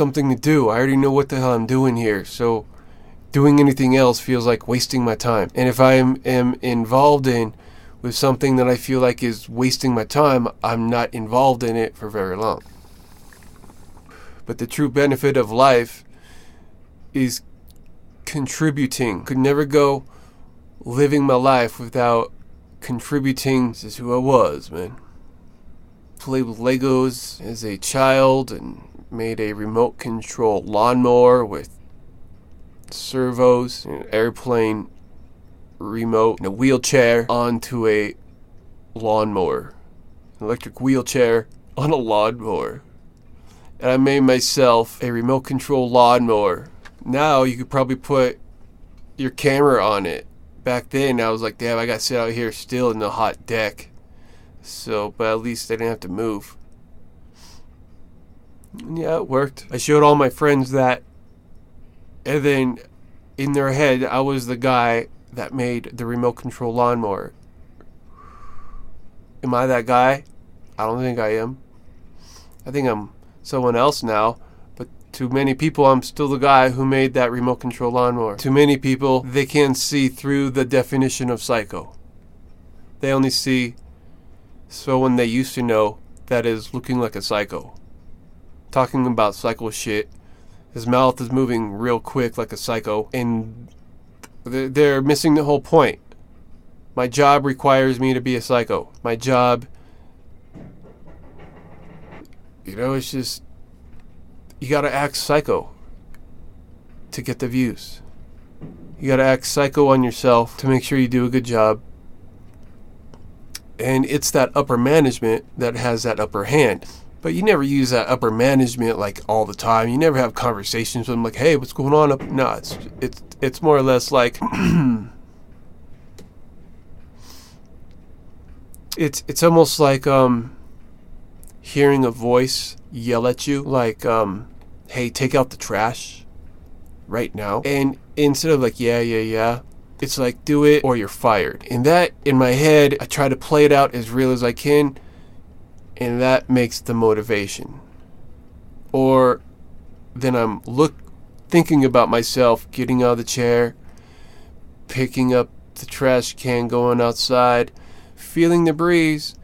something to do. I already know what the hell I'm doing here. So doing anything else feels like wasting my time. And if I am, am involved in with something that I feel like is wasting my time, I'm not involved in it for very long. But the true benefit of life is contributing. Could never go living my life without contributing. This is who I was, man. Played with Legos as a child and made a remote control lawnmower with servos, an airplane remote, and a wheelchair onto a lawnmower. An electric wheelchair on a lawnmower. And I made myself a remote control lawnmower. Now you could probably put your camera on it. Back then I was like, damn, I gotta sit out here still in the hot deck. So, but at least I didn't have to move. Yeah, it worked. I showed all my friends that, and then in their head, I was the guy that made the remote control lawnmower. Am I that guy? I don't think I am. I think I'm someone else now. But to many people, I'm still the guy who made that remote control lawnmower. To many people, they can't see through the definition of psycho. They only see someone they used to know that is looking like a psycho. Talking about psycho shit. His mouth is moving real quick like a psycho, and they're missing the whole point. My job requires me to be a psycho. My job, you know, it's just, you gotta act psycho to get the views. You gotta act psycho on yourself to make sure you do a good job. And it's that upper management that has that upper hand. But you never use that upper management like all the time. You never have conversations with them like, "Hey, what's going on?" Up? No, it's it's it's more or less like it's it's almost like um hearing a voice yell at you like um hey, take out the trash right now. And instead of like, "Yeah, yeah, yeah," it's like, "Do it or you're fired." And that in my head, I try to play it out as real as I can and that makes the motivation. Or then I'm look thinking about myself getting out of the chair, picking up the trash can, going outside, feeling the breeze,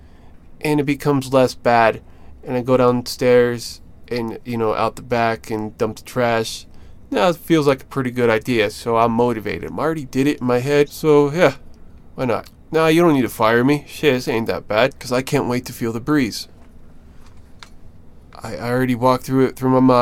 and it becomes less bad. And I go downstairs and you know out the back and dump the trash. Now it feels like a pretty good idea, so I'm motivated. I already did it in my head, so yeah, why not? Nah, you don't need to fire me. Shit, this ain't that bad, because I can't wait to feel the breeze. I already walked through it through my mind.